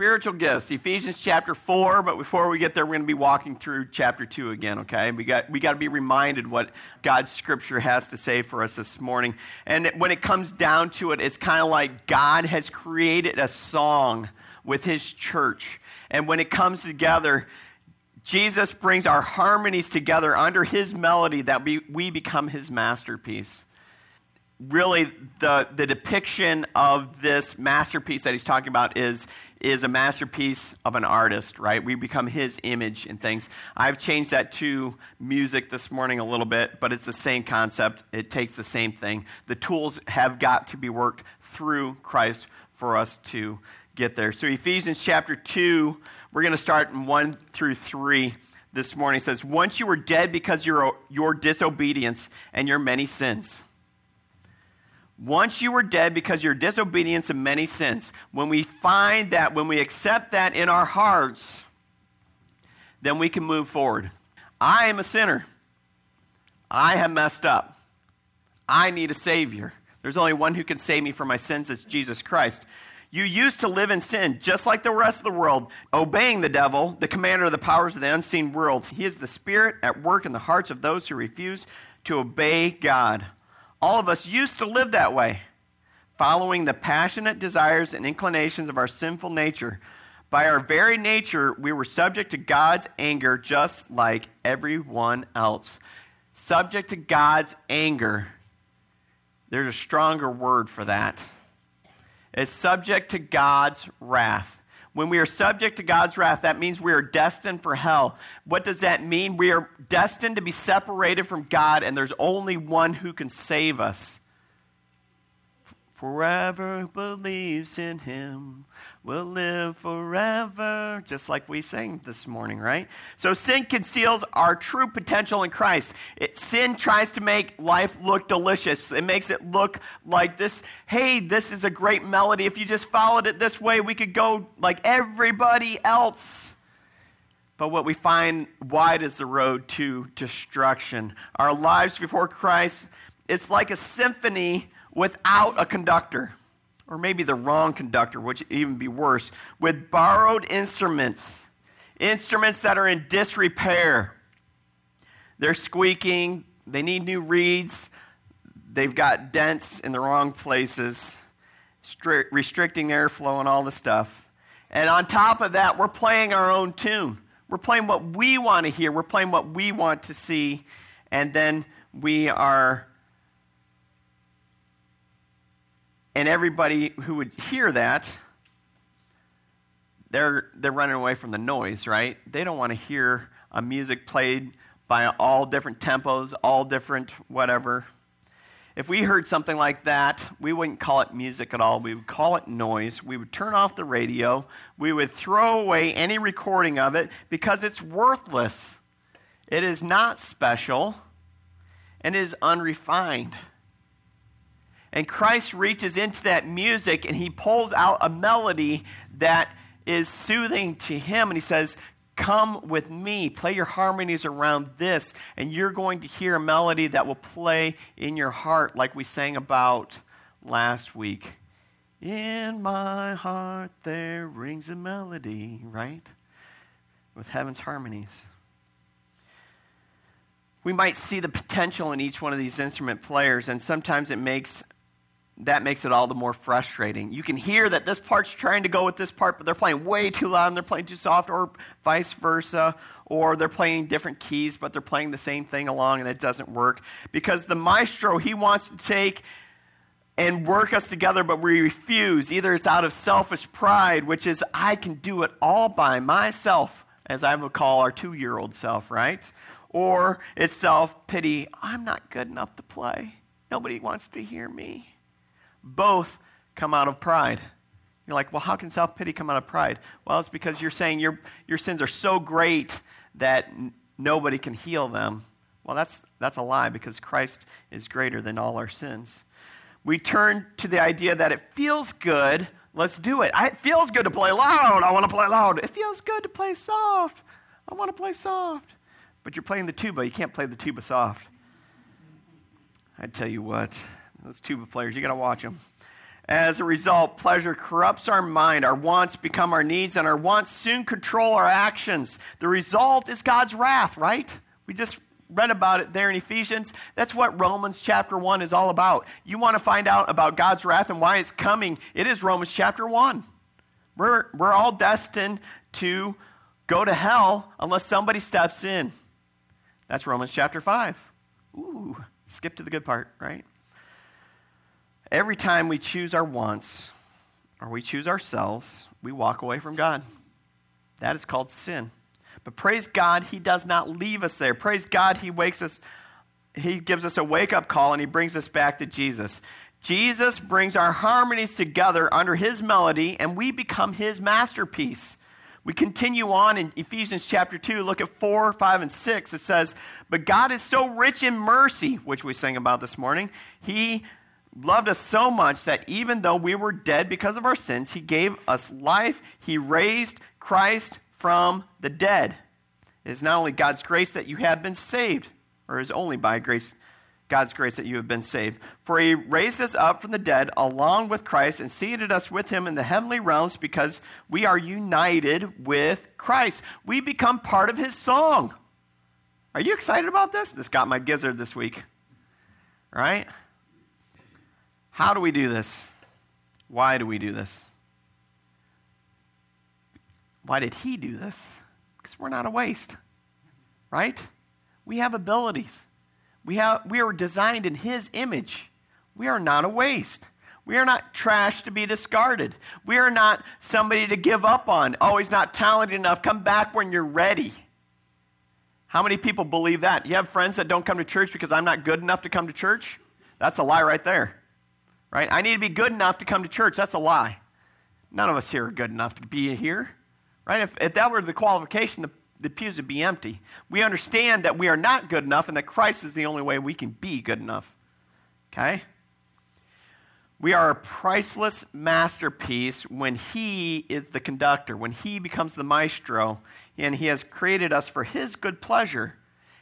spiritual gifts, Ephesians chapter 4, but before we get there, we're going to be walking through chapter 2 again, okay? We got, we got to be reminded what God's scripture has to say for us this morning. And when it comes down to it, it's kind of like God has created a song with his church. And when it comes together, Jesus brings our harmonies together under his melody that we, we become his masterpiece really the, the depiction of this masterpiece that he's talking about is, is a masterpiece of an artist, right? We become his image and things. I've changed that to music this morning a little bit, but it's the same concept. It takes the same thing. The tools have got to be worked through Christ for us to get there. So, Ephesians chapter 2, we're going to start in 1 through 3 this morning. It says, Once you were dead because of your, your disobedience and your many sins. Once you were dead because your disobedience and many sins, when we find that, when we accept that in our hearts, then we can move forward. I am a sinner. I have messed up. I need a Savior. There's only one who can save me from my sins, it's Jesus Christ. You used to live in sin just like the rest of the world, obeying the devil, the commander of the powers of the unseen world. He is the spirit at work in the hearts of those who refuse to obey God. All of us used to live that way, following the passionate desires and inclinations of our sinful nature. By our very nature, we were subject to God's anger just like everyone else. Subject to God's anger. There's a stronger word for that. It's subject to God's wrath. When we are subject to God's wrath, that means we are destined for hell. What does that mean? We are destined to be separated from God, and there's only one who can save us. Forever believes in him will live forever, just like we sang this morning, right? So sin conceals our true potential in Christ. It, sin tries to make life look delicious. It makes it look like this, hey, this is a great melody. If you just followed it this way, we could go like everybody else. But what we find wide is the road to destruction. Our lives before Christ, it's like a symphony without a conductor or maybe the wrong conductor, which would even be worse, with borrowed instruments, instruments that are in disrepair. They're squeaking, they need new reeds, they've got dents in the wrong places, stri- restricting airflow and all the stuff. And on top of that, we're playing our own tune. We're playing what we want to hear, we're playing what we want to see, and then we are And everybody who would hear that, they're, they're running away from the noise, right? They don't want to hear a music played by all different tempos, all different whatever. If we heard something like that, we wouldn't call it music at all. We would call it noise. We would turn off the radio. We would throw away any recording of it because it's worthless. It is not special and is unrefined. And Christ reaches into that music and he pulls out a melody that is soothing to him. And he says, Come with me, play your harmonies around this, and you're going to hear a melody that will play in your heart, like we sang about last week. In my heart there rings a melody, right? With heaven's harmonies. We might see the potential in each one of these instrument players, and sometimes it makes that makes it all the more frustrating. You can hear that this part's trying to go with this part, but they're playing way too loud and they're playing too soft, or vice versa, or they're playing different keys, but they're playing the same thing along and it doesn't work. Because the maestro, he wants to take and work us together, but we refuse. Either it's out of selfish pride, which is, I can do it all by myself, as I would call our two year old self, right? Or it's self pity, I'm not good enough to play. Nobody wants to hear me both come out of pride. You're like, well, how can self pity come out of pride? Well, it's because you're saying your, your sins are so great that n- nobody can heal them. Well, that's, that's a lie because Christ is greater than all our sins. We turn to the idea that it feels good, let's do it. I, it feels good to play loud, I want to play loud. It feels good to play soft, I want to play soft. But you're playing the tuba, you can't play the tuba soft. I tell you what, those tuba players, you got to watch them. As a result, pleasure corrupts our mind. Our wants become our needs, and our wants soon control our actions. The result is God's wrath, right? We just read about it there in Ephesians. That's what Romans chapter 1 is all about. You want to find out about God's wrath and why it's coming, it is Romans chapter 1. We're, we're all destined to go to hell unless somebody steps in. That's Romans chapter 5. Ooh, skip to the good part, right? Every time we choose our wants or we choose ourselves, we walk away from God. That is called sin. But praise God, He does not leave us there. Praise God, He wakes us, He gives us a wake up call and He brings us back to Jesus. Jesus brings our harmonies together under His melody, and we become His masterpiece. We continue on in Ephesians chapter 2, look at 4, 5, and 6. It says, But God is so rich in mercy, which we sang about this morning. He loved us so much that even though we were dead because of our sins, He gave us life. He raised Christ from the dead. It is not only God's grace that you have been saved, or is only by grace, God's grace that you have been saved. For he raised us up from the dead along with Christ and seated us with him in the heavenly realms because we are united with Christ. We become part of his song. Are you excited about this? This got my gizzard this week. Right? How do we do this? Why do we do this? Why did he do this? Because we're not a waste, right? We have abilities. We, have, we are designed in his image. We are not a waste. We are not trash to be discarded. We are not somebody to give up on. Oh, he's not talented enough. Come back when you're ready. How many people believe that? You have friends that don't come to church because I'm not good enough to come to church? That's a lie right there. Right? I need to be good enough to come to church. That's a lie. None of us here are good enough to be here. Right? If, if that were the qualification, the, the pews would be empty. We understand that we are not good enough and that Christ is the only way we can be good enough. Okay? We are a priceless masterpiece when He is the conductor, when He becomes the maestro, and He has created us for His good pleasure.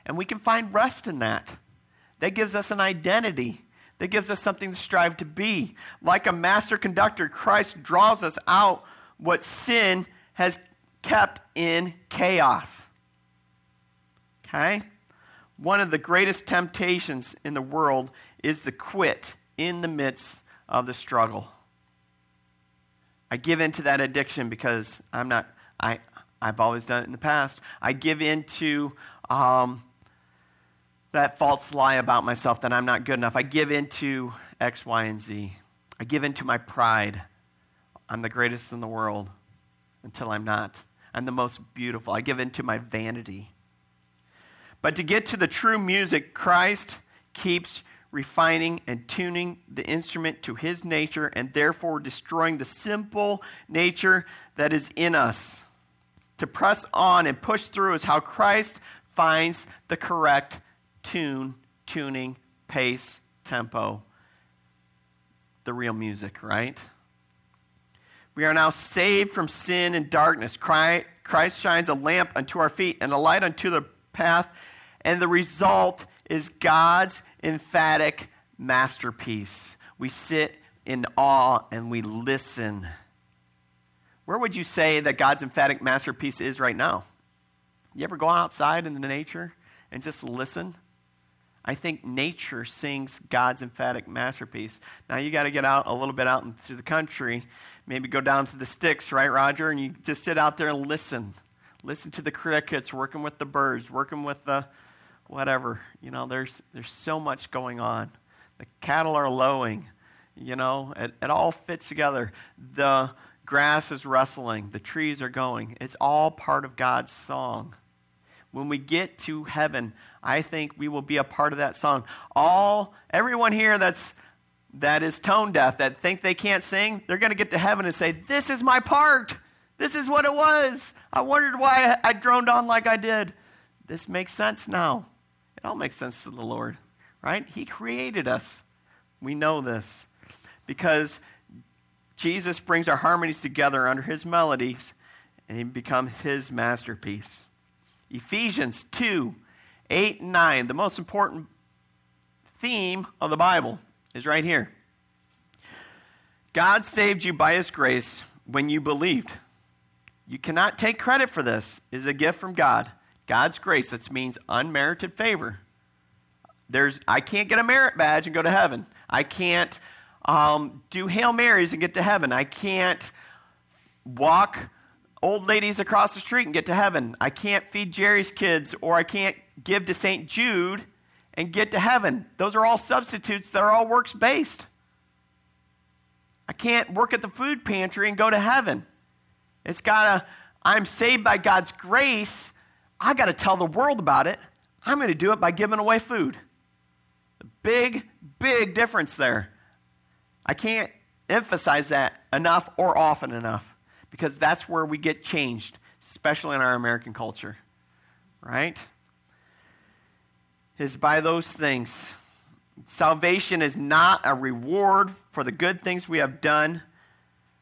And we can find rest in that. That gives us an identity, that gives us something to strive to be. Like a master conductor, Christ draws us out what sin has kept in chaos. Okay? One of the greatest temptations in the world is to quit in the midst of the struggle. I give in to that addiction because I'm not, I, I've always done it in the past. I give in to um, that false lie about myself that I'm not good enough. I give in to X, Y, and Z. I give in to my pride. I'm the greatest in the world until I'm not. I'm the most beautiful. I give in to my vanity. But to get to the true music, Christ keeps refining and tuning the instrument to his nature and therefore destroying the simple nature that is in us. To press on and push through is how Christ finds the correct tune, tuning, pace, tempo, the real music, right? We are now saved from sin and darkness. Christ shines a lamp unto our feet and a light unto the path, and the result is God's emphatic masterpiece. We sit in awe and we listen. Where would you say that God's emphatic masterpiece is right now? You ever go outside in the nature and just listen? I think nature sings God's emphatic masterpiece. Now you got to get out a little bit out into the country maybe go down to the sticks, right, Roger? And you just sit out there and listen. Listen to the crickets, working with the birds, working with the whatever. You know, there's, there's so much going on. The cattle are lowing. You know, it, it all fits together. The grass is rustling, the trees are going. It's all part of God's song. When we get to heaven, I think we will be a part of that song. All everyone here that's that is tone deaf, that think they can't sing, they're going to get to heaven and say, This is my part. This is what it was. I wondered why I droned on like I did. This makes sense now. It all makes sense to the Lord, right? He created us. We know this because Jesus brings our harmonies together under his melodies and he becomes his masterpiece. Ephesians 2 8 and 9, the most important theme of the Bible is right here. God saved you by his grace when you believed. You cannot take credit for this. It is a gift from God. God's grace, that means unmerited favor. There's, I can't get a merit badge and go to heaven. I can't um, do Hail Marys and get to heaven. I can't walk old ladies across the street and get to heaven. I can't feed Jerry's kids or I can't give to St. Jude and get to heaven. Those are all substitutes that are all works based. I can't work at the food pantry and go to heaven. It's got to, I'm saved by God's grace. I got to tell the world about it. I'm going to do it by giving away food. Big, big difference there. I can't emphasize that enough or often enough because that's where we get changed, especially in our American culture. Right? Is by those things. Salvation is not a reward for the good things we have done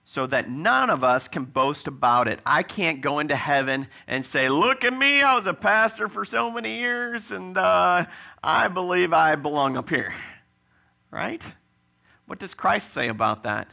so that none of us can boast about it. I can't go into heaven and say, Look at me, I was a pastor for so many years, and uh, I believe I belong up here. Right? What does Christ say about that?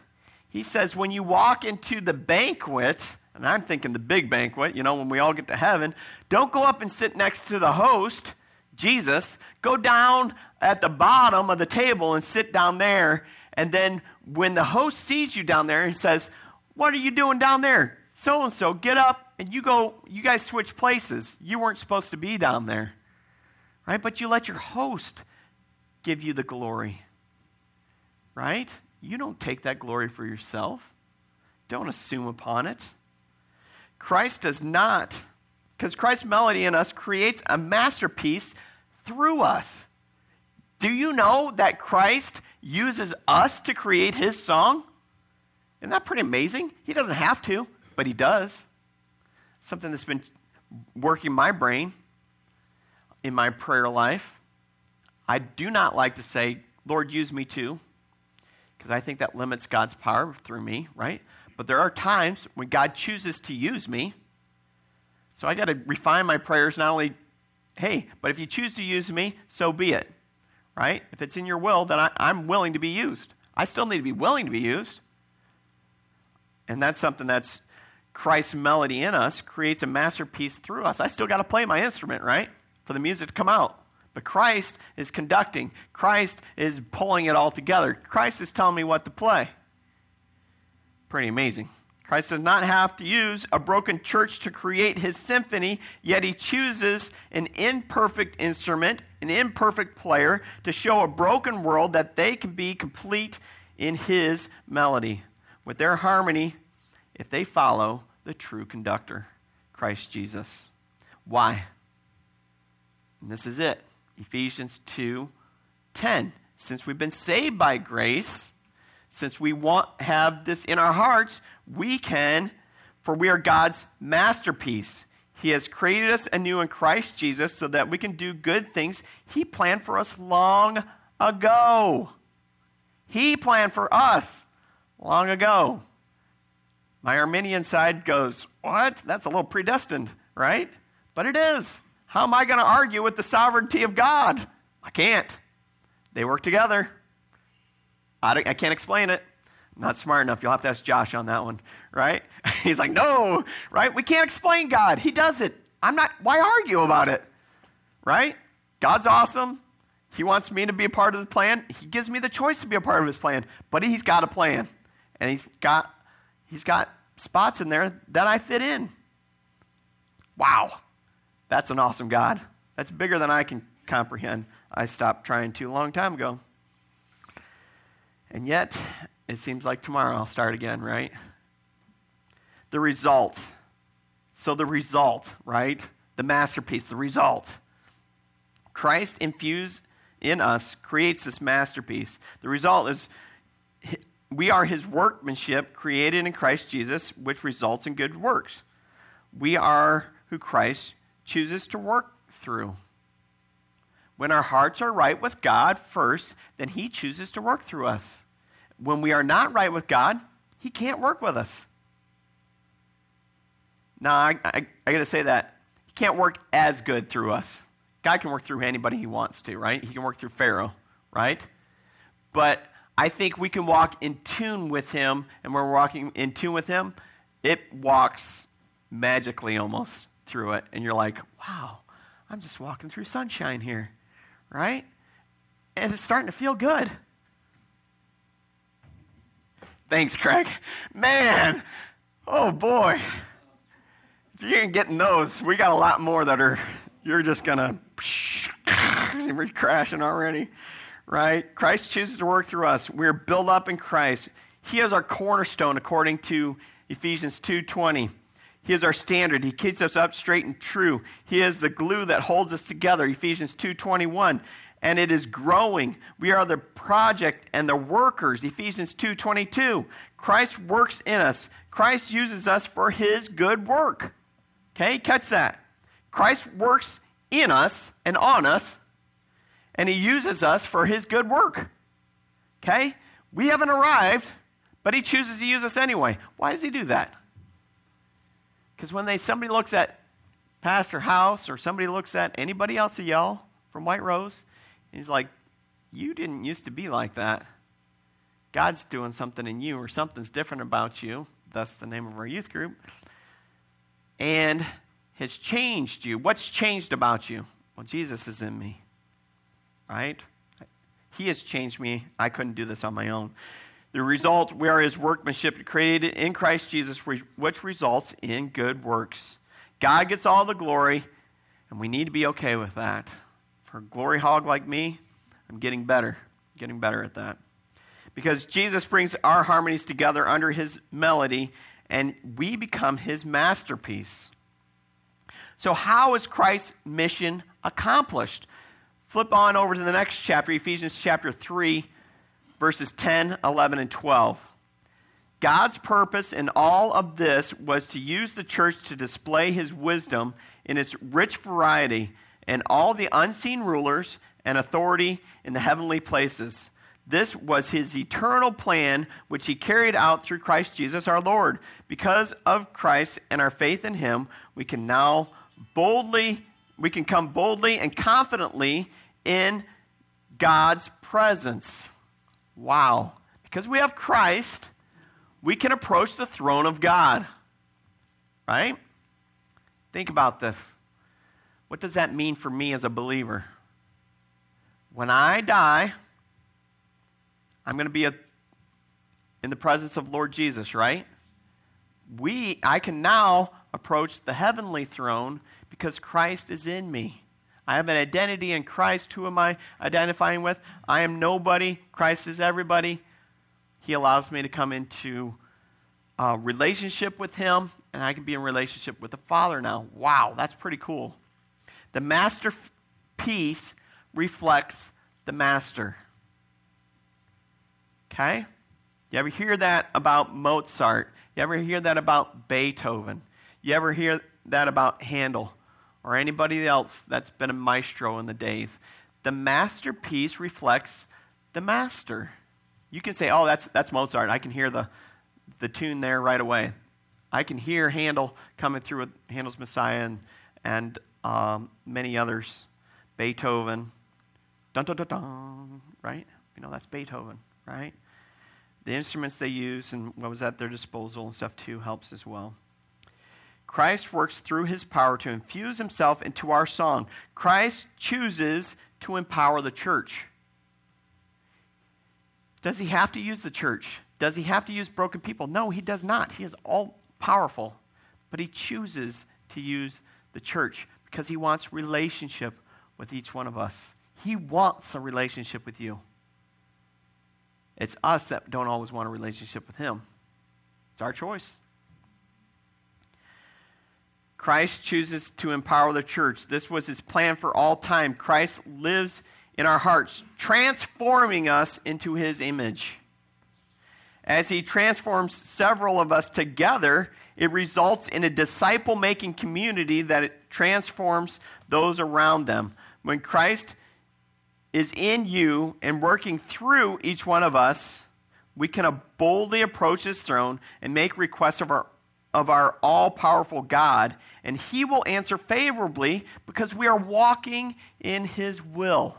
He says, When you walk into the banquet, and I'm thinking the big banquet, you know, when we all get to heaven, don't go up and sit next to the host, Jesus. Go down at the bottom of the table and sit down there and then when the host sees you down there and says, What are you doing down there? So and so, get up and you go, you guys switch places. You weren't supposed to be down there. Right? But you let your host give you the glory. Right? You don't take that glory for yourself. Don't assume upon it. Christ does not, because Christ's melody in us creates a masterpiece through us. Do you know that Christ uses us to create his song? Isn't that pretty amazing? He doesn't have to, but he does. Something that's been working my brain in my prayer life. I do not like to say, Lord, use me too, because I think that limits God's power through me, right? But there are times when God chooses to use me. So I got to refine my prayers, not only, hey, but if you choose to use me, so be it right? If it's in your will, then I, I'm willing to be used. I still need to be willing to be used. And that's something that's Christ's melody in us creates a masterpiece through us. I still got to play my instrument, right? For the music to come out. But Christ is conducting, Christ is pulling it all together. Christ is telling me what to play. Pretty amazing. Christ does not have to use a broken church to create his symphony, yet he chooses an imperfect instrument, an imperfect player, to show a broken world that they can be complete in his melody. With their harmony, if they follow the true conductor, Christ Jesus. Why? And this is it. Ephesians 2 10. Since we've been saved by grace, since we want have this in our hearts, we can, for we are God's masterpiece. He has created us anew in Christ Jesus so that we can do good things He planned for us long ago. He planned for us long ago. My Arminian side goes, What? That's a little predestined, right? But it is. How am I going to argue with the sovereignty of God? I can't. They work together. I, I can't explain it. Not smart enough. You'll have to ask Josh on that one, right? He's like, no, right? We can't explain God. He does it. I'm not, why argue about it, right? God's awesome. He wants me to be a part of the plan. He gives me the choice to be a part of his plan, but he's got a plan. And he's got, he's got spots in there that I fit in. Wow. That's an awesome God. That's bigger than I can comprehend. I stopped trying to a long time ago. And yet, it seems like tomorrow I'll start again, right? The result. So, the result, right? The masterpiece, the result. Christ infused in us creates this masterpiece. The result is we are his workmanship created in Christ Jesus, which results in good works. We are who Christ chooses to work through. When our hearts are right with God first, then He chooses to work through us. When we are not right with God, He can't work with us. Now, I, I, I got to say that. He can't work as good through us. God can work through anybody He wants to, right? He can work through Pharaoh, right? But I think we can walk in tune with Him, and when we're walking in tune with Him, it walks magically almost through it. And you're like, wow, I'm just walking through sunshine here, right? And it's starting to feel good. Thanks, Craig. Man, oh boy. If you ain't getting those, we got a lot more that are, you're just to, we're crashing already right? Christ chooses to work through us. We're built up in Christ. He is our cornerstone according to Ephesians 2:20. He is our standard. He keeps us up straight and true. He is the glue that holds us together. Ephesians 2:21. And it is growing. We are the project and the workers. Ephesians 2:22. Christ works in us. Christ uses us for his good work. Okay? Catch that. Christ works in us and on us and He uses us for His good work. Okay? We haven't arrived, but He chooses to use us anyway. Why does He do that? Because when they, somebody looks at Pastor House or somebody looks at anybody else at y'all from White Rose, and he's like, You didn't used to be like that. God's doing something in you, or something's different about you. That's the name of our youth group. And has changed you. What's changed about you? Well, Jesus is in me right? He has changed me. I couldn't do this on my own. The result, we are his workmanship created in Christ Jesus, which results in good works. God gets all the glory, and we need to be okay with that. For a glory hog like me, I'm getting better, getting better at that. Because Jesus brings our harmonies together under his melody, and we become his masterpiece. So, how is Christ's mission accomplished? Flip on over to the next chapter, Ephesians chapter 3, verses 10, 11, and 12. God's purpose in all of this was to use the church to display his wisdom in its rich variety and all the unseen rulers and authority in the heavenly places. This was his eternal plan, which he carried out through Christ Jesus our Lord. Because of Christ and our faith in him, we can now boldly, we can come boldly and confidently in God's presence. Wow. Because we have Christ, we can approach the throne of God. Right? Think about this. What does that mean for me as a believer? When I die, I'm going to be a, in the presence of Lord Jesus, right? We, I can now approach the heavenly throne because Christ is in me. I have an identity in Christ. Who am I identifying with? I am nobody. Christ is everybody. He allows me to come into a relationship with Him, and I can be in relationship with the Father now. Wow, that's pretty cool. The masterpiece reflects the master. Okay? You ever hear that about Mozart? You ever hear that about Beethoven? You ever hear that about Handel? Or anybody else that's been a maestro in the days. The masterpiece reflects the master. You can say, oh, that's, that's Mozart. I can hear the, the tune there right away. I can hear Handel coming through with Handel's Messiah and, and um, many others. Beethoven. Dun, dun, dun, dun, right? You know, that's Beethoven, right? The instruments they use and what was at their disposal and stuff too helps as well. Christ works through his power to infuse himself into our song. Christ chooses to empower the church. Does he have to use the church? Does he have to use broken people? No, he does not. He is all powerful. But he chooses to use the church because he wants relationship with each one of us. He wants a relationship with you. It's us that don't always want a relationship with him. It's our choice. Christ chooses to empower the church. This was his plan for all time. Christ lives in our hearts, transforming us into his image. As he transforms several of us together, it results in a disciple making community that transforms those around them. When Christ is in you and working through each one of us, we can boldly approach his throne and make requests of our of our all powerful God, and He will answer favorably because we are walking in His will.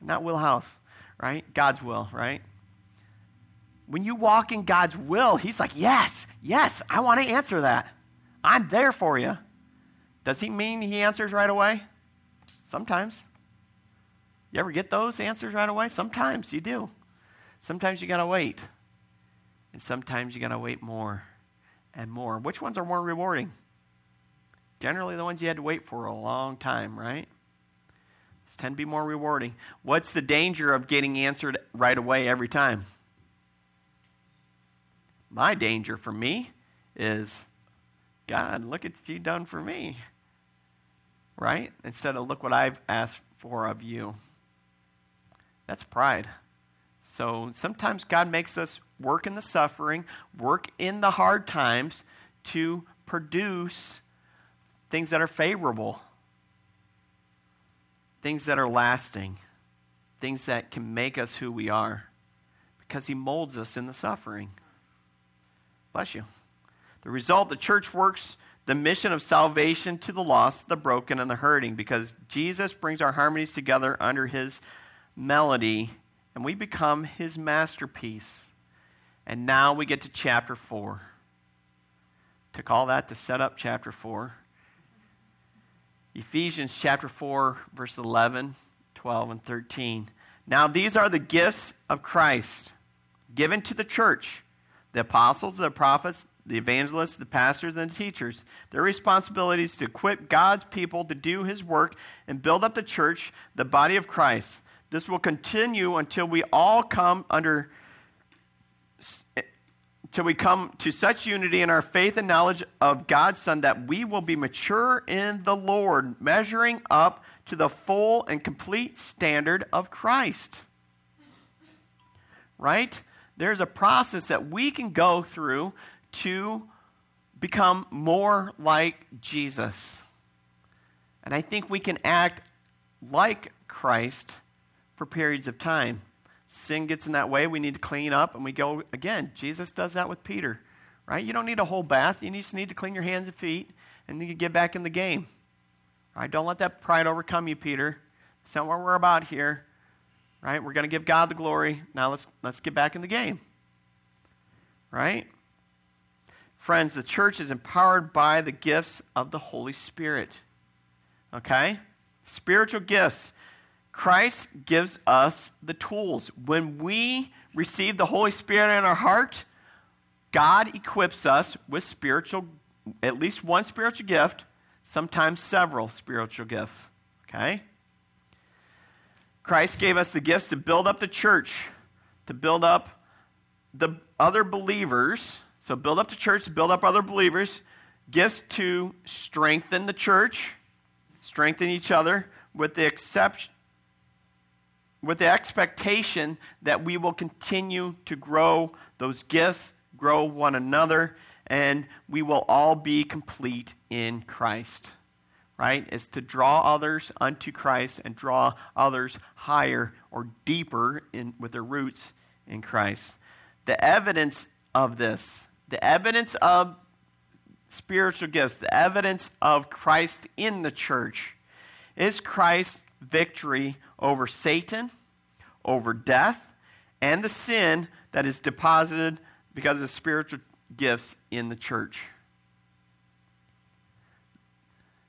Not Will House, right? God's will, right? when you walk in God's will, He's like, Yes, yes, I want to answer that. I'm there for you. Does He mean He answers right away? Sometimes. You ever get those answers right away? Sometimes you do. Sometimes you got to wait. And sometimes you got to wait more and more. Which ones are more rewarding? Generally, the ones you had to wait for a long time, right? These tend to be more rewarding. What's the danger of getting answered right away every time? My danger for me is God, look at what you've done for me. Right? Instead of look what I've asked for of you. That's pride. So sometimes God makes us work in the suffering, work in the hard times to produce things that are favorable, things that are lasting, things that can make us who we are, because He molds us in the suffering. Bless you. The result, the church works the mission of salvation to the lost, the broken, and the hurting, because Jesus brings our harmonies together under His melody and we become his masterpiece. And now we get to chapter 4. Took all that to set up chapter 4. Ephesians chapter 4, verse 11, 12, and 13. Now these are the gifts of Christ given to the church the apostles, the prophets, the evangelists, the pastors, and the teachers. Their responsibility is to equip God's people to do his work and build up the church, the body of Christ. This will continue until we all come under till we come to such unity in our faith and knowledge of God's Son that we will be mature in the Lord, measuring up to the full and complete standard of Christ. Right? There's a process that we can go through to become more like Jesus. And I think we can act like Christ for periods of time. Sin gets in that way. We need to clean up and we go again. Jesus does that with Peter, right? You don't need a whole bath. You just need to clean your hands and feet and then you get back in the game. Right? Don't let that pride overcome you, Peter. That's not what we're about here. Right? We're going to give God the glory. Now let's, let's get back in the game. Right? Friends, the church is empowered by the gifts of the Holy Spirit. Okay? Spiritual gifts. Christ gives us the tools. When we receive the Holy Spirit in our heart, God equips us with spiritual, at least one spiritual gift, sometimes several spiritual gifts. Okay? Christ gave us the gifts to build up the church, to build up the other believers. So, build up the church, build up other believers, gifts to strengthen the church, strengthen each other, with the exception with the expectation that we will continue to grow those gifts, grow one another, and we will all be complete in Christ. Right? Is to draw others unto Christ and draw others higher or deeper in, with their roots in Christ. The evidence of this, the evidence of spiritual gifts, the evidence of Christ in the church, is Christ's victory over Satan, over death, and the sin that is deposited because of spiritual gifts in the church.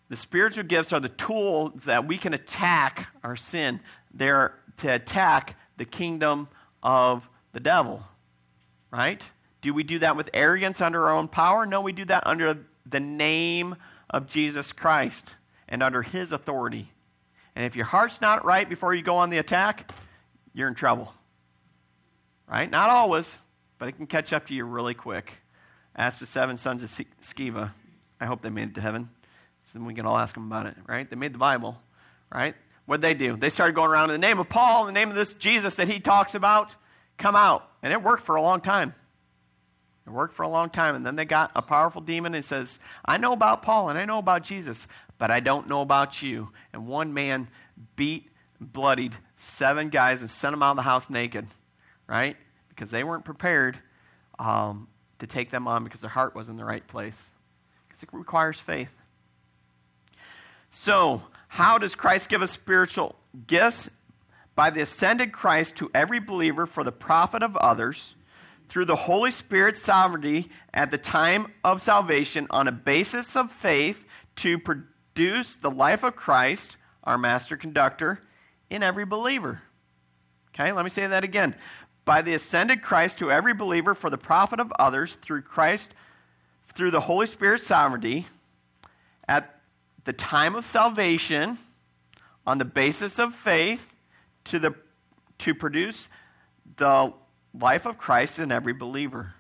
The spiritual gifts are the tools that we can attack our sin. They're to attack the kingdom of the devil, right? Do we do that with arrogance under our own power? No, we do that under the name of Jesus Christ and under his authority. And if your heart's not right before you go on the attack, you're in trouble. Right? Not always, but it can catch up to you really quick. Ask the seven sons of Sceva. I hope they made it to heaven. So then we can all ask them about it, right? They made the Bible, right? What'd they do? They started going around in the name of Paul, in the name of this Jesus that he talks about, come out. And it worked for a long time. It worked for a long time. And then they got a powerful demon and says, I know about Paul and I know about Jesus, but I don't know about you. And one man beat, bloodied seven guys and sent them out of the house naked, right? Because they weren't prepared um, to take them on because their heart was in the right place. Because it requires faith. So, how does Christ give us spiritual gifts? By the ascended Christ to every believer for the profit of others through the Holy Spirit's sovereignty at the time of salvation on a basis of faith to produce the life of Christ, our master conductor, in every believer. Okay, let me say that again. By the ascended Christ to every believer for the profit of others through Christ, through the Holy Spirit's sovereignty, at the time of salvation, on the basis of faith, to, the, to produce the life of Christ in every believer.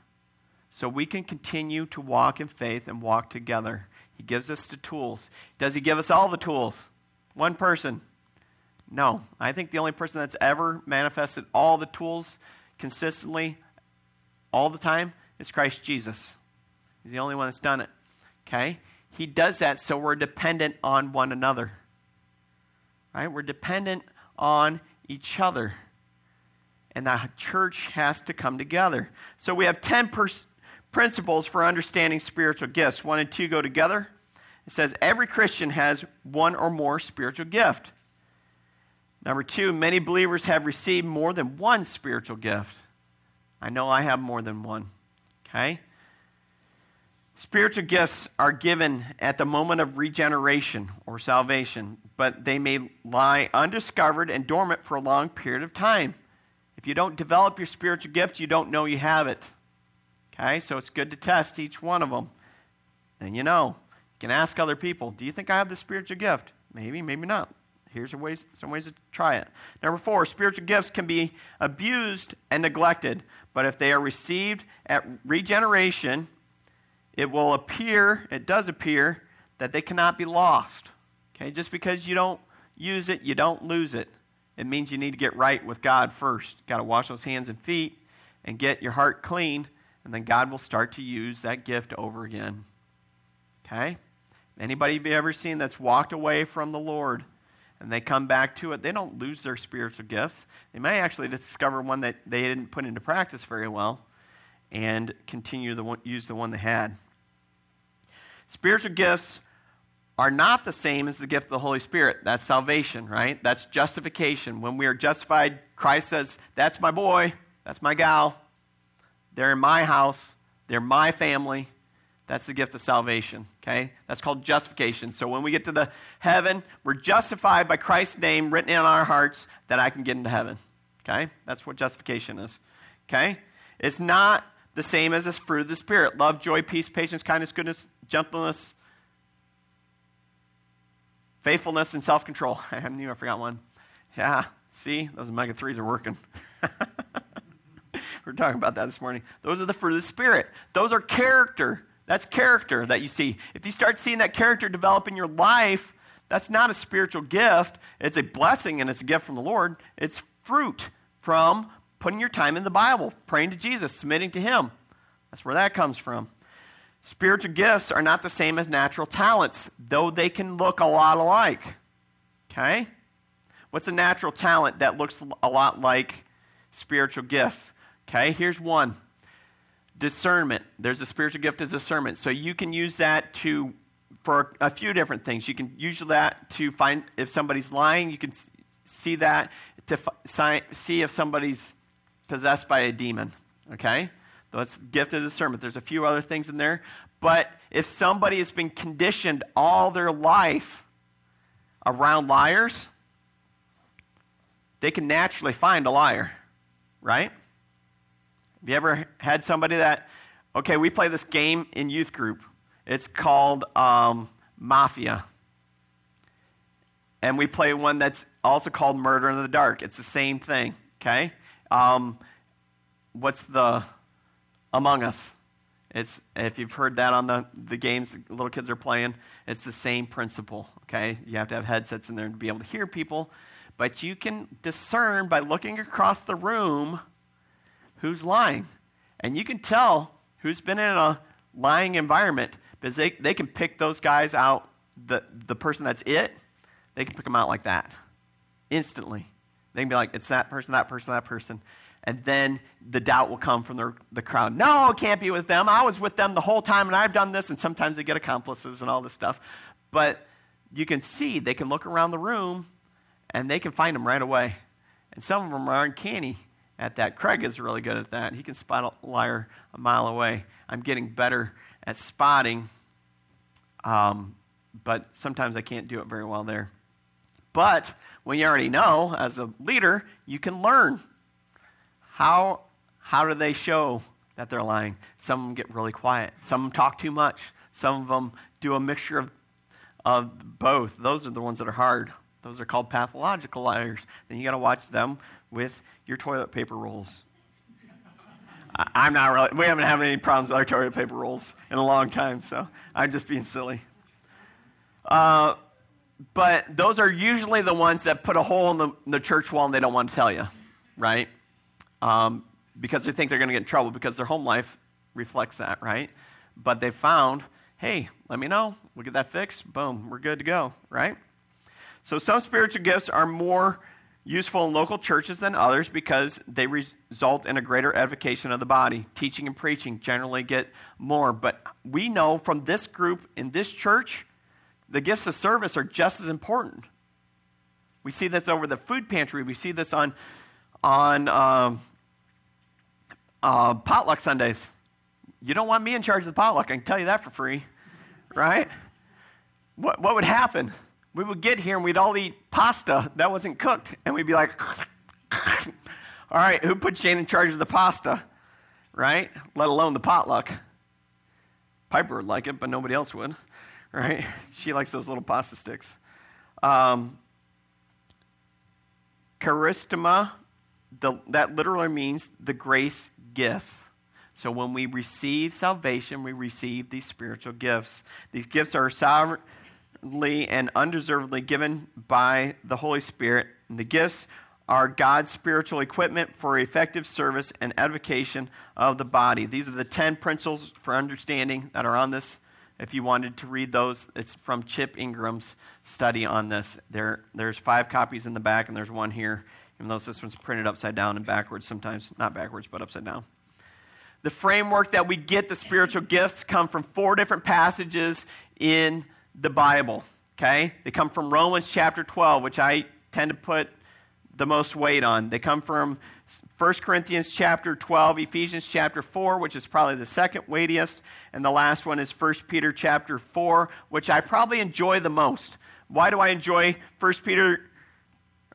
So we can continue to walk in faith and walk together. He gives us the tools. Does He give us all the tools? One person. No. I think the only person that's ever manifested all the tools consistently all the time is Christ Jesus. He's the only one that's done it. Okay? He does that so we're dependent on one another. Right? We're dependent on each other. And the church has to come together. So we have 10 pers- principles for understanding spiritual gifts. One and two go together. It says every Christian has one or more spiritual gift. Number two, many believers have received more than one spiritual gift. I know I have more than one. Okay? Spiritual gifts are given at the moment of regeneration or salvation, but they may lie undiscovered and dormant for a long period of time. If you don't develop your spiritual gift, you don't know you have it. Okay? So it's good to test each one of them. Then you know. You can ask other people, do you think I have the spiritual gift? Maybe, maybe not. Here's some ways, some ways to try it. Number four, spiritual gifts can be abused and neglected, but if they are received at regeneration, it will appear, it does appear, that they cannot be lost. Okay, just because you don't use it, you don't lose it. It means you need to get right with God first. Got to wash those hands and feet and get your heart clean, and then God will start to use that gift over again. Okay? Anybody you ever seen that's walked away from the Lord? and they come back to it, they don't lose their spiritual gifts. They may actually discover one that they didn't put into practice very well and continue to use the one they had. Spiritual gifts are not the same as the gift of the Holy Spirit. That's salvation, right? That's justification. When we are justified, Christ says, That's my boy, that's my gal. They're in my house, they're my family. That's the gift of salvation, okay? That's called justification. So when we get to the heaven, we're justified by Christ's name written in our hearts that I can get into heaven, okay? That's what justification is, okay? It's not the same as the fruit of the Spirit love, joy, peace, patience, kindness, goodness, gentleness, faithfulness, and self control. I knew I forgot one. Yeah, see, those omega 3s are working. We're talking about that this morning. Those are the fruit of the Spirit, those are character. That's character that you see. If you start seeing that character develop in your life, that's not a spiritual gift. It's a blessing and it's a gift from the Lord. It's fruit from putting your time in the Bible, praying to Jesus, submitting to Him. That's where that comes from. Spiritual gifts are not the same as natural talents, though they can look a lot alike. Okay? What's a natural talent that looks a lot like spiritual gifts? Okay, here's one discernment. There's a spiritual gift of discernment. So you can use that to for a few different things. You can use that to find if somebody's lying. You can see that to see if somebody's possessed by a demon. Okay, that's gift of discernment. There's a few other things in there, but if somebody has been conditioned all their life around liars, they can naturally find a liar, right? Have you ever had somebody that, okay, we play this game in youth group. It's called um, Mafia. And we play one that's also called Murder in the Dark. It's the same thing, okay? Um, what's the Among Us? It's, if you've heard that on the, the games the little kids are playing, it's the same principle, okay? You have to have headsets in there to be able to hear people, but you can discern by looking across the room who's lying. And you can tell who's been in a lying environment because they, they can pick those guys out, the, the person that's it, they can pick them out like that instantly. They can be like, it's that person, that person, that person. And then the doubt will come from the, the crowd. No, it can't be with them. I was with them the whole time and I've done this. And sometimes they get accomplices and all this stuff. But you can see, they can look around the room and they can find them right away. And some of them are uncanny at that. Craig is really good at that. He can spot a liar a mile away. I'm getting better at spotting, um, but sometimes I can't do it very well there. But when you already know, as a leader, you can learn. How, how do they show that they're lying? Some of them get really quiet. Some of them talk too much. Some of them do a mixture of, of both. Those are the ones that are hard. Those are called pathological liars. Then you got to watch them with your toilet paper rolls. I, am not really, we haven't had any problems with our toilet paper rolls in a long time, so I'm just being silly. Uh, but those are usually the ones that put a hole in the, the church wall and they don't want to tell you, right? Um, because they think they're going to get in trouble because their home life reflects that, right? But they found, hey, let me know. We'll get that fixed. Boom, we're good to go, right? So some spiritual gifts are more useful in local churches than others because they result in a greater edification of the body. Teaching and preaching generally get more. But we know from this group in this church, the gifts of service are just as important. We see this over the food pantry. We see this on, on um, uh, potluck Sundays. You don't want me in charge of the potluck. I can tell you that for free, right? What, what would happen? We would get here and we'd all eat pasta that wasn't cooked. And we'd be like, all right, who put Shane in charge of the pasta? Right? Let alone the potluck. Piper would like it, but nobody else would. Right? She likes those little pasta sticks. Um, charisma, the, that literally means the grace gifts. So when we receive salvation, we receive these spiritual gifts. These gifts are sovereign and undeservedly given by the Holy Spirit. The gifts are God's spiritual equipment for effective service and edification of the body. These are the 10 principles for understanding that are on this. If you wanted to read those, it's from Chip Ingram's study on this. There, there's five copies in the back, and there's one here, even though this one's printed upside down and backwards sometimes. Not backwards, but upside down. The framework that we get the spiritual gifts come from four different passages in the Bible, okay? They come from Romans chapter 12, which I tend to put the most weight on. They come from 1 Corinthians chapter 12, Ephesians chapter 4, which is probably the second weightiest, and the last one is 1 Peter chapter 4, which I probably enjoy the most. Why do I enjoy 1 Peter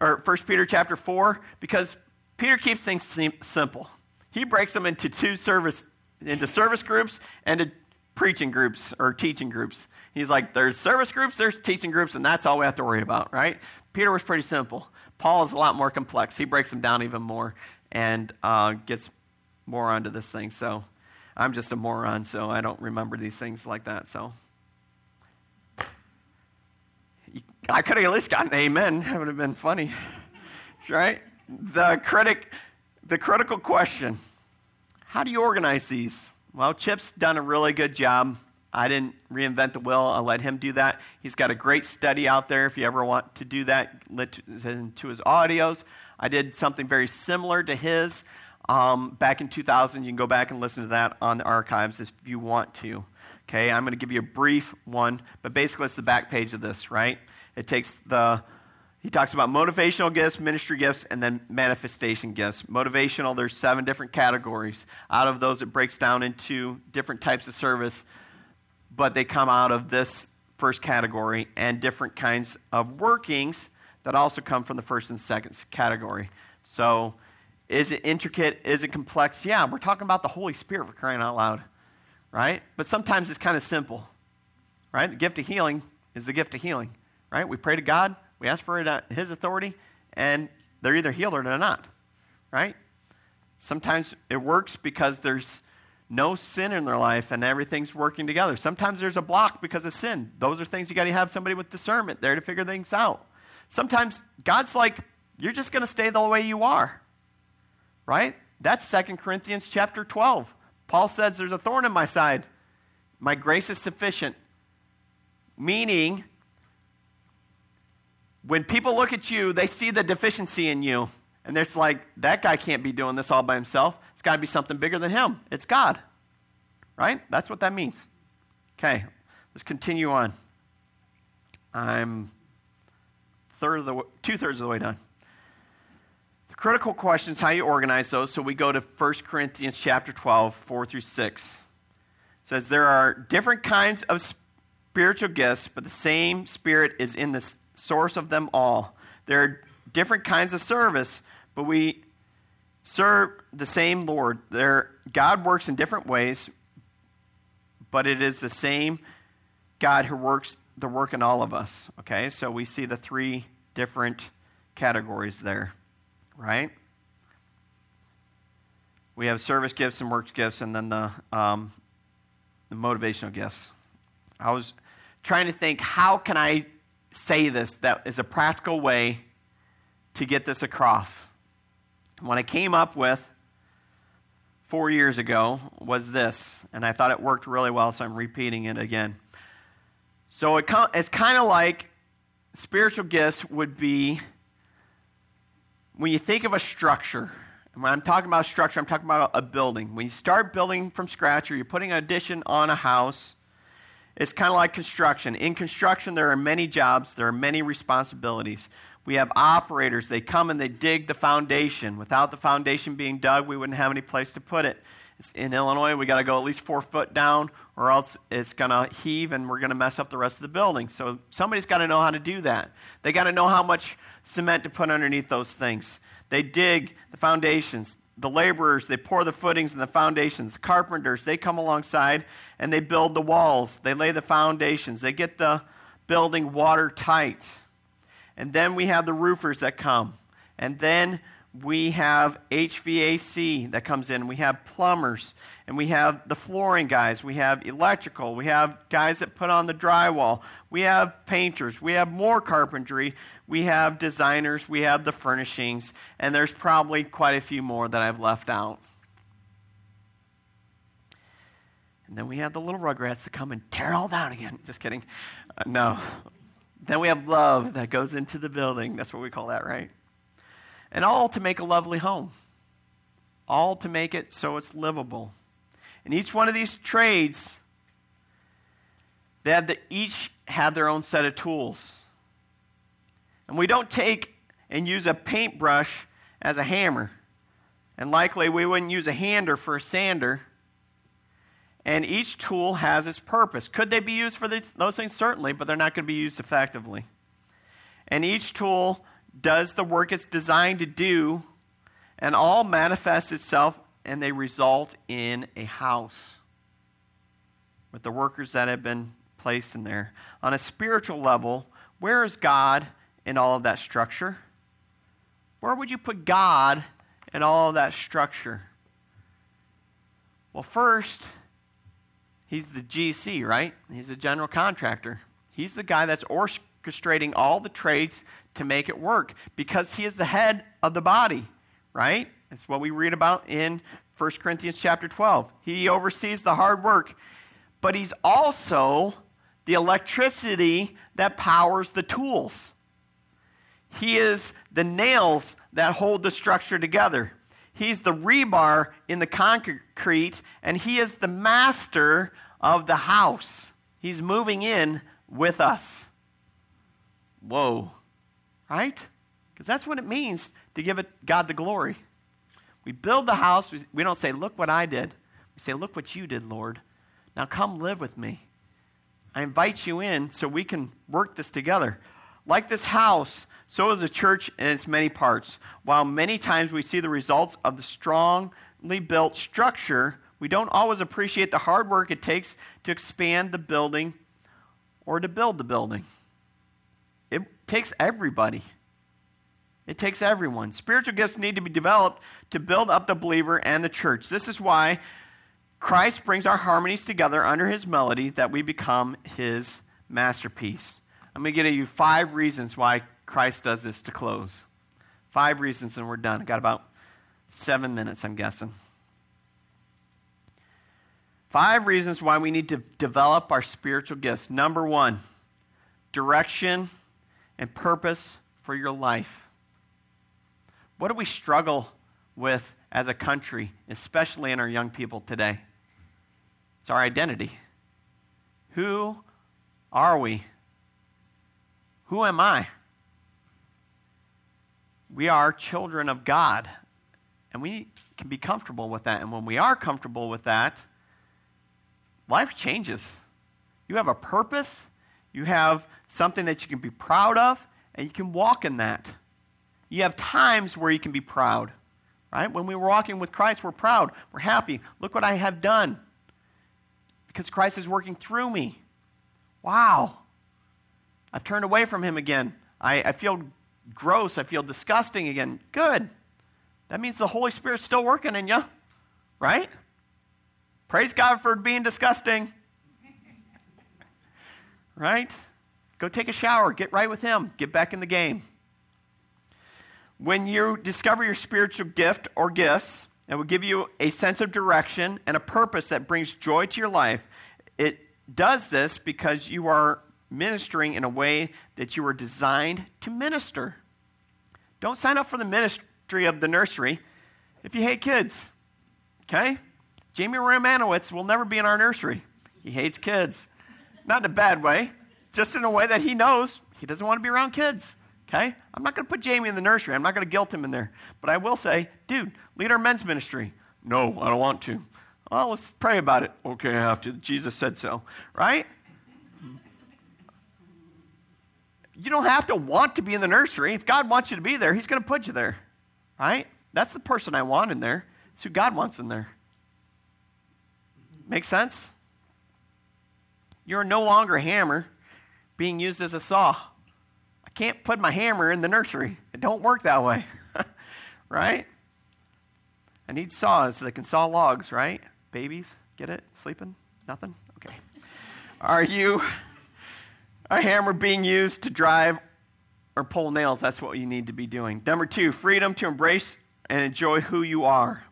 or 1 Peter chapter 4? Because Peter keeps things simple. He breaks them into two service into service groups and preaching groups or teaching groups. He's like, there's service groups, there's teaching groups, and that's all we have to worry about, right? Peter was pretty simple. Paul is a lot more complex. He breaks them down even more and uh, gets more onto this thing. So I'm just a moron, so I don't remember these things like that. So I could have at least gotten amen. That would have been funny, right? The critic, the critical question: How do you organize these? Well, Chip's done a really good job. I didn't reinvent the wheel. I'll let him do that. He's got a great study out there. If you ever want to do that, listen to his audios. I did something very similar to his um, back in 2000. You can go back and listen to that on the archives if you want to. Okay, I'm going to give you a brief one, but basically it's the back page of this, right? It takes the he talks about motivational gifts, ministry gifts, and then manifestation gifts. Motivational, there's seven different categories. Out of those, it breaks down into different types of service, but they come out of this first category and different kinds of workings that also come from the first and second category. So, is it intricate? Is it complex? Yeah, we're talking about the Holy Spirit for crying out loud, right? But sometimes it's kind of simple, right? The gift of healing is the gift of healing, right? We pray to God, we ask for it, His authority, and they're either healed or they're not, right? Sometimes it works because there's no sin in their life and everything's working together. Sometimes there's a block because of sin. Those are things you got to have somebody with discernment there to figure things out. Sometimes God's like, you're just going to stay the way you are, right? That's 2 Corinthians chapter 12. Paul says, There's a thorn in my side. My grace is sufficient. Meaning, when people look at you, they see the deficiency in you. And they're like, that guy can't be doing this all by himself. It's got to be something bigger than him. It's God. Right? That's what that means. Okay, let's continue on. I'm third of the two thirds of the way done. The critical question is how you organize those. So we go to 1 Corinthians chapter 12, 4 through 6. It says there are different kinds of spiritual gifts, but the same spirit is in the source of them all. There are different kinds of service, but we serve the same Lord. There, God works in different ways, but it is the same God who works the work in all of us. Okay, so we see the three different categories there, right? We have service gifts and works gifts, and then the, um, the motivational gifts. I was trying to think how can I say this that is a practical way to get this across. What I came up with four years ago was this, and I thought it worked really well, so I'm repeating it again. So it, it's kind of like spiritual gifts would be when you think of a structure. And when I'm talking about structure, I'm talking about a building. When you start building from scratch or you're putting an addition on a house, it's kind of like construction. In construction, there are many jobs, there are many responsibilities. We have operators, they come and they dig the foundation. Without the foundation being dug, we wouldn't have any place to put it. It's in Illinois, we got to go at least four foot down, or else it's going to heave and we're going to mess up the rest of the building. So somebody's got to know how to do that. They got to know how much cement to put underneath those things. They dig the foundations, the laborers, they pour the footings and the foundations. The carpenters, they come alongside and they build the walls. They lay the foundations. They get the building watertight. And then we have the roofers that come. And then we have HVAC that comes in. We have plumbers. And we have the flooring guys. We have electrical. We have guys that put on the drywall. We have painters. We have more carpentry we have designers, we have the furnishings, and there's probably quite a few more that I've left out. And then we have the little rugrats that come and tear all down again. Just kidding. Uh, no. Then we have love that goes into the building. That's what we call that, right? And all to make a lovely home. All to make it so it's livable. And each one of these trades, they have the, each have their own set of tools. And we don't take and use a paintbrush as a hammer. And likely we wouldn't use a hander for a sander. And each tool has its purpose. Could they be used for those things? Certainly, but they're not going to be used effectively. And each tool does the work it's designed to do, and all manifests itself, and they result in a house with the workers that have been placed in there. On a spiritual level, where is God in all of that structure? Where would you put God in all of that structure? Well, first, he's the GC, right? He's the general contractor. He's the guy that's orchestrating all the trades to make it work because he is the head of the body, right? That's what we read about in 1 Corinthians chapter 12. He oversees the hard work, but he's also the electricity that powers the tools. He is the nails that hold the structure together. He's the rebar in the concrete, and He is the master of the house. He's moving in with us. Whoa. Right? Because that's what it means to give it God the glory. We build the house, we don't say, Look what I did. We say, Look what you did, Lord. Now come live with me. I invite you in so we can work this together. Like this house, so is the church in its many parts. While many times we see the results of the strongly built structure, we don't always appreciate the hard work it takes to expand the building or to build the building. It takes everybody. It takes everyone. Spiritual gifts need to be developed to build up the believer and the church. This is why Christ brings our harmonies together under his melody that we become his masterpiece. I'm going to give you five reasons why Christ does this to close. Five reasons, and we're done. I've got about seven minutes, I'm guessing. Five reasons why we need to develop our spiritual gifts. Number one, direction and purpose for your life. What do we struggle with as a country, especially in our young people today? It's our identity. Who are we? Who am I? We are children of God. And we can be comfortable with that. And when we are comfortable with that, life changes. You have a purpose, you have something that you can be proud of, and you can walk in that. You have times where you can be proud, right? When we were walking with Christ, we're proud, we're happy. Look what I have done because Christ is working through me. Wow. I've turned away from him again. I, I feel gross. I feel disgusting again. Good. That means the Holy Spirit's still working in you, right? Praise God for being disgusting. right? Go take a shower, get right with Him, get back in the game. When you discover your spiritual gift or gifts, it will give you a sense of direction and a purpose that brings joy to your life. It does this because you are ministering in a way that you were designed to minister. Don't sign up for the ministry of the nursery if you hate kids. Okay? Jamie Romanowitz will never be in our nursery. He hates kids. Not in a bad way, just in a way that he knows he doesn't want to be around kids. Okay? I'm not going to put Jamie in the nursery. I'm not going to guilt him in there. But I will say, dude, lead our men's ministry. No, I don't want to. Well, let's pray about it. Okay, I have to. Jesus said so, right? You don't have to want to be in the nursery. If God wants you to be there, He's going to put you there, right? That's the person I want in there. It's who God wants in there. Make sense? You're no longer a hammer being used as a saw. I can't put my hammer in the nursery. It don't work that way. right? I need saws so that can saw logs, right? Babies, get it? Sleeping? Nothing? Okay. Are you a hammer being used to drive or pull nails? That's what you need to be doing. Number two, freedom to embrace and enjoy who you are.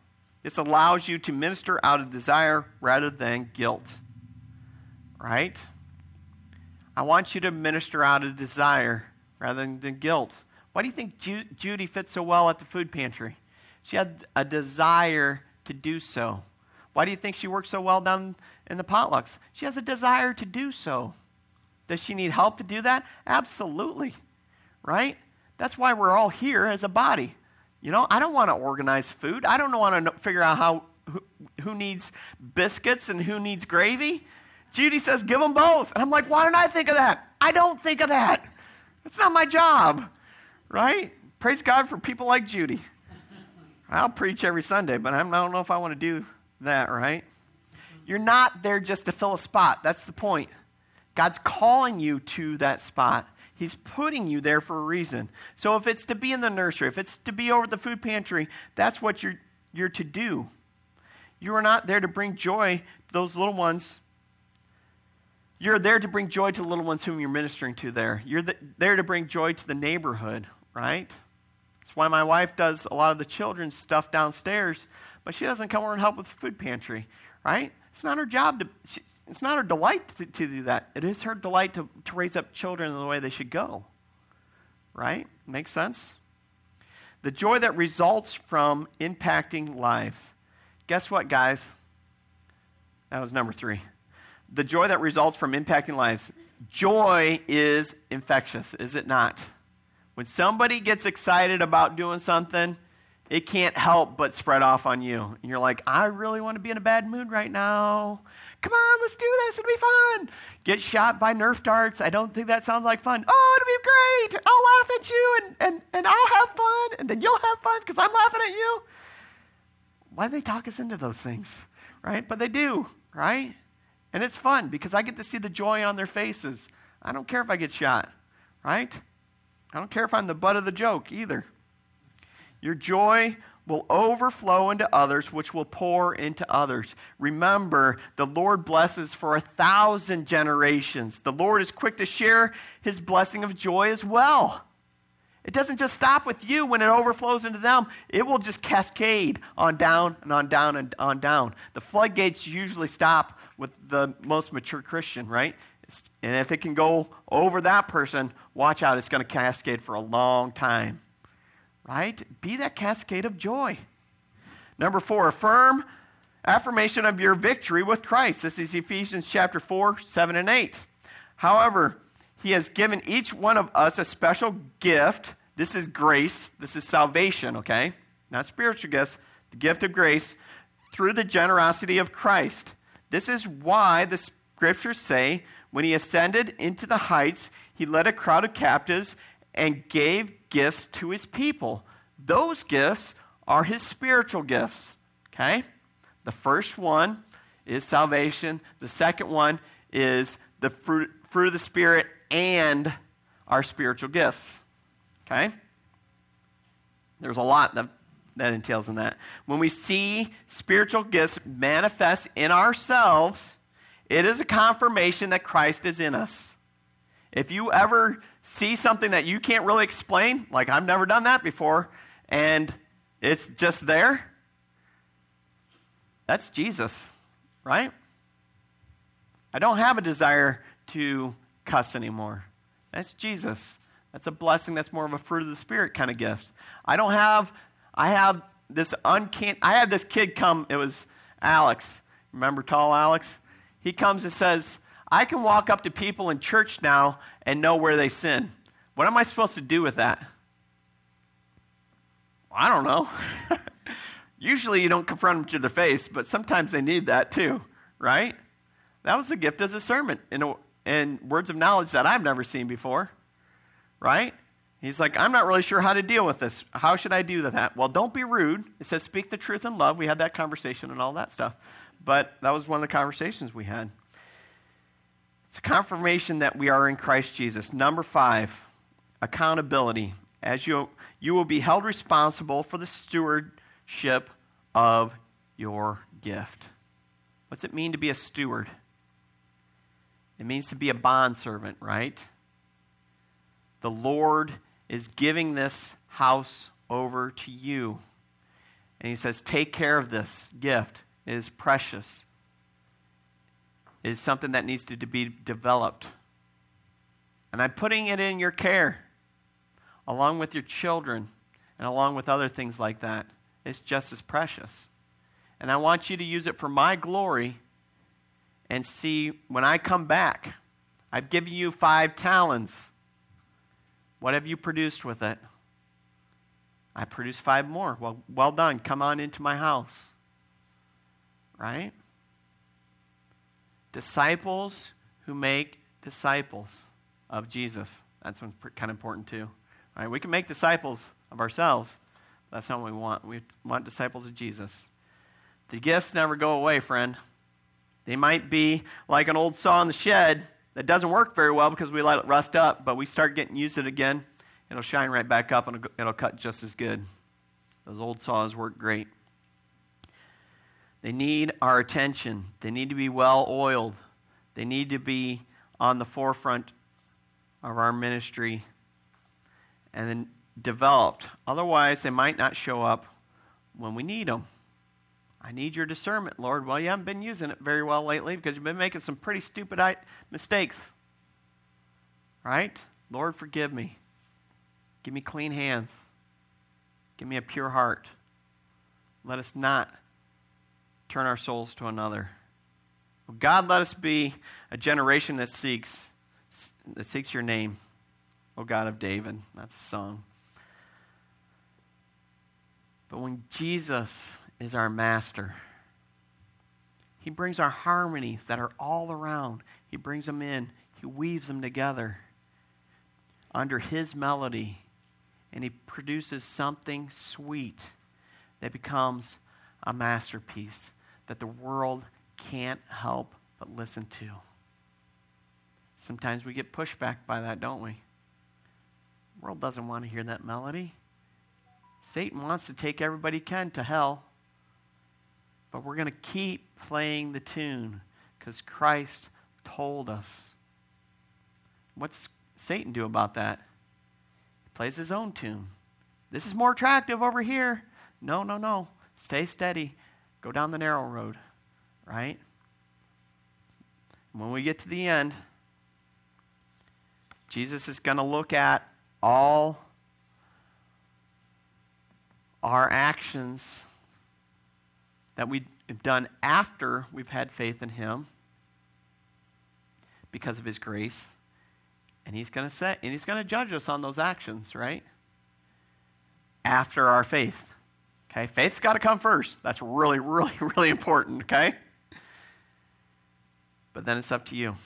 This allows you to minister out of desire rather than guilt. Right? I want you to minister out of desire rather than guilt. Why do you think Ju- Judy fits so well at the food pantry? She had a desire to do so. Why do you think she works so well down in the potlucks? She has a desire to do so. Does she need help to do that? Absolutely. Right? That's why we're all here as a body. You know, I don't want to organize food. I don't want to figure out how who, who needs biscuits and who needs gravy. Judy says, give them both. And I'm like, why didn't I think of that? I don't think of that. That's not my job, right? Praise God for people like Judy. I'll preach every Sunday, but I don't know if I want to do that, right? You're not there just to fill a spot. That's the point. God's calling you to that spot. He's putting you there for a reason. So if it's to be in the nursery, if it's to be over the food pantry, that's what you're, you're to do. You are not there to bring joy to those little ones. You're there to bring joy to the little ones whom you're ministering to there. You're the, there to bring joy to the neighborhood, right? That's why my wife does a lot of the children's stuff downstairs, but she doesn't come over and help with the food pantry, right? It's not her job to, she, it's not her delight to, to, do that. It is her delight to, to raise up children in the way they should go, right? Makes sense? The joy that results from impacting lives. Guess what, guys? That was number three. The joy that results from impacting lives. Joy is infectious, is it not? When somebody gets excited about doing something, it can't help but spread off on you. And you're like, I really want to be in a bad mood right now. Come on, let's do this. It'll be fun. Get shot by Nerf darts. I don't think that sounds like fun. Oh, it'll be great. I'll laugh at you and, and, and I'll have fun. And then you'll have fun because I'm laughing at you. Why do they talk us into those things? Right? But they do, right? And it's fun because I get to see the joy on their faces. I don't care if I get shot, right? I don't care if I'm the butt of the joke either. Your joy will overflow into others, which will pour into others. Remember, the Lord blesses for a thousand generations. The Lord is quick to share his blessing of joy as well. It doesn't just stop with you when it overflows into them, it will just cascade on down and on down and on down. The floodgates usually stop with the most mature Christian, right? and if it can go over that person, watch out, it's going to cascade for a long time. Right? Be that cascade of joy. Number four, affirm affirmation of your victory with Christ. This is Ephesians chapter 4, 7, and 8. However, he has given each one of us a special gift. This is grace. This is salvation, okay? Not spiritual gifts, the gift of grace through the generosity of Christ. This is why the scriptures say when he ascended into the heights, he led a crowd of captives and gave gifts to his people. Those gifts are his spiritual gifts. Okay? The first one is salvation, the second one is the fruit, fruit of the Spirit and our spiritual gifts. Okay? There's a lot that, that entails in that. When we see spiritual gifts manifest in ourselves, it is a confirmation that Christ is in us. If you ever see something that you can't really explain, like I've never done that before, and it's just there, that's Jesus, right? I don't have a desire to cuss anymore. That's Jesus. That's a blessing that's more of a fruit of the Spirit kind of gift. I don't have, I have this uncanny, I had this kid come, it was Alex. Remember tall Alex? he comes and says, I can walk up to people in church now and know where they sin. What am I supposed to do with that? I don't know. Usually you don't confront them to their face, but sometimes they need that too, right? That was the gift of discernment in, in words of knowledge that I've never seen before, right? He's like, I'm not really sure how to deal with this. How should I do that? Well, don't be rude. It says, speak the truth in love. We had that conversation and all that stuff. But that was one of the conversations we had. It's a confirmation that we are in Christ Jesus. Number five, accountability. As you, you will be held responsible for the stewardship of your gift. What's it mean to be a steward? It means to be a bondservant, right? The Lord is giving this house over to you. And He says, Take care of this gift. It is precious. Is something that needs to be developed. And I'm putting it in your care, along with your children, and along with other things like that. It's just as precious. And I want you to use it for my glory and see when I come back. I've given you five talents. What have you produced with it? I produced five more. Well, well done. Come on into my house right? Disciples who make disciples of Jesus. That's kind of important too. Right? We can make disciples of ourselves. That's not what we want. We want disciples of Jesus. The gifts never go away, friend. They might be like an old saw in the shed that doesn't work very well because we let it rust up, but we start getting used to it again, it'll shine right back up and it'll cut just as good. Those old saws work great. They need our attention. They need to be well oiled. They need to be on the forefront of our ministry and then developed. Otherwise, they might not show up when we need them. I need your discernment, Lord. Well, you haven't been using it very well lately because you've been making some pretty stupid mistakes. Right? Lord, forgive me. Give me clean hands. Give me a pure heart. Let us not turn our souls to another. God, let us be a generation that seeks that seeks your name, O God of David. That's a song. But when Jesus is our master, he brings our harmonies that are all around. He brings them in. He weaves them together under his melody, and he produces something sweet that becomes a masterpiece that the world can't help but listen to. Sometimes we get pushback by that, don't we? The world doesn't want to hear that melody. Satan wants to take everybody can to hell. But we're going to keep playing the tune because Christ told us. What's Satan do about that? He plays his own tune. This is more attractive over here. No, no, no. Stay steady. Go down the narrow road, right? When we get to the end, Jesus is going to look at all our actions that we've done after we've had faith in Him because of His grace. And He's going to say, and He's going to judge us on those actions, right? after our faith. Okay, faith's got to come first. That's really, really, really important, okay? But then it's up to you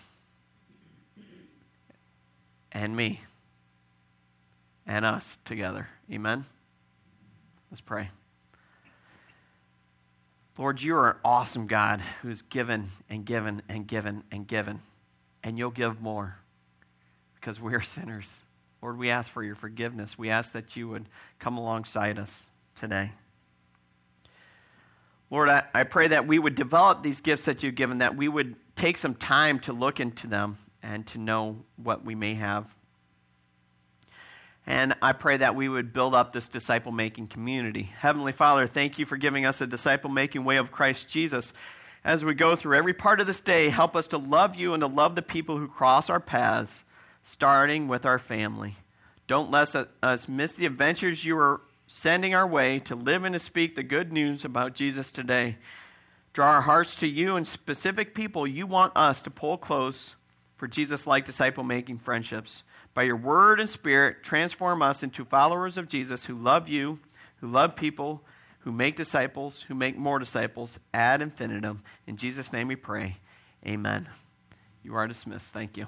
and me and us together. Amen? Let's pray. Lord, you are an awesome God who's given and given and given and given, and you'll give more because we're sinners. Lord, we ask for your forgiveness. We ask that you would come alongside us today. Lord, I, I pray that we would develop these gifts that you've given, that we would take some time to look into them and to know what we may have. And I pray that we would build up this disciple making community. Heavenly Father, thank you for giving us a disciple making way of Christ Jesus. As we go through every part of this day, help us to love you and to love the people who cross our paths, starting with our family. Don't let us miss the adventures you are sending our way to live and to speak the good news about Jesus today. Draw our hearts to you and specific people you want us to pull close for Jesus like disciple making friendships. By your word and spirit, transform us into followers of Jesus who love you, who love people, who make disciples, who make more disciples ad infinitum. In Jesus' name we pray. Amen. You are dismissed. Thank you.